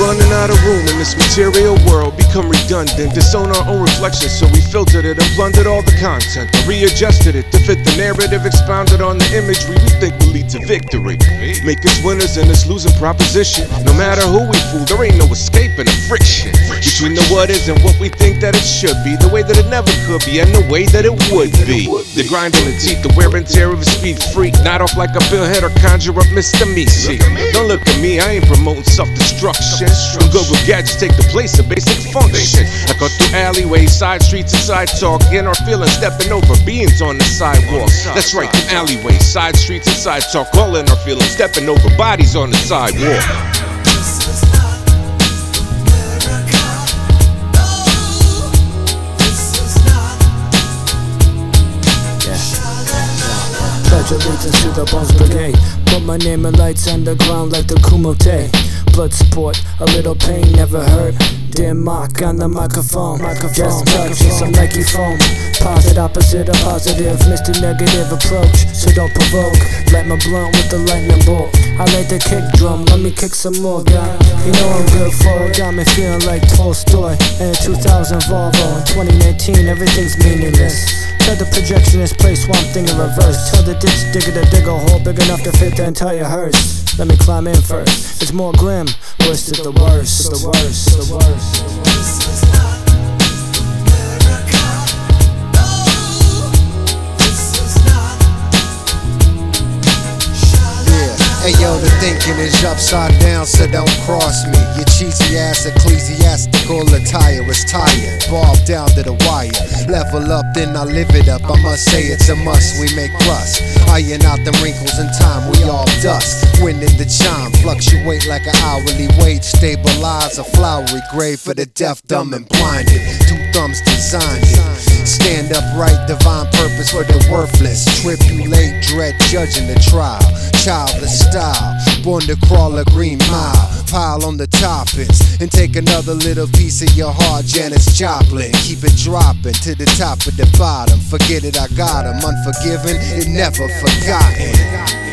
running out of room in this material world, become redundant. Disown our own reflections, so we filtered it and plundered all the content. Readjusted it to fit the narrative expounded on the imagery we think will lead to victory. Make us winners in this losing proposition. No matter who we fool, there ain't no escaping the friction between the what is and what we think that it should be. The way that it never could be and the way that it would be. The grind on the teeth, the wear and tear of a speed freak. Not off like a billhead or conjure up Mr. Meezy. Don't look at me, I ain't promoting self destruction. Them Google gadgets take the place of basic function. I go through alleyways, side streets, and side talk. In our feelings, stepping over beings on the sidewalk. That's right, the alleyways, side streets, and side talk. All in our feelings, stepping over bodies on the sidewalk. Pledge allegiance to the Bones Brigade. Put my name in lights underground like the Kumote. Blood sport, a little pain never hurt. Dear Mark on the microphone. Just touch some Nike foam. Positive opposite of positive, Mr. Negative approach. So don't provoke. Let my blunt with the lightning bolt. I like the kick drum, let me kick some more, guy. You know I'm good for it, got me feeling like Tolstoy. And 2000 Volvo, in 2019 everything's meaningless. Tell the projectionist play swamp thing in reverse. Tell the ditch digger to dig a hole big enough to fit the entire hearse. Let me climb in first. It's more grim, worst is the worst. The worst, the worst. Hey yo, the thinking is upside down, so don't cross me. Your cheesy ass ecclesiastical attire is tired, barbed down to the wire. Level up, then I live it up. I must say it's a must. We make crust, iron out the wrinkles in time. We all dust, winning the chime, fluctuate like an hourly wage. Stabilize a flowery grave for the deaf, dumb, and blinded. Two thumbs designed it. Stand upright, divine purpose for the worthless. Tribulate, dread, judging the trial. Childless style, born to crawl a green mile. Pile on the toppings and take another little piece of your heart, Janis Joplin. Keep it dropping to the top of the bottom. Forget it, I got 'em. Unforgiven, it never forgotten.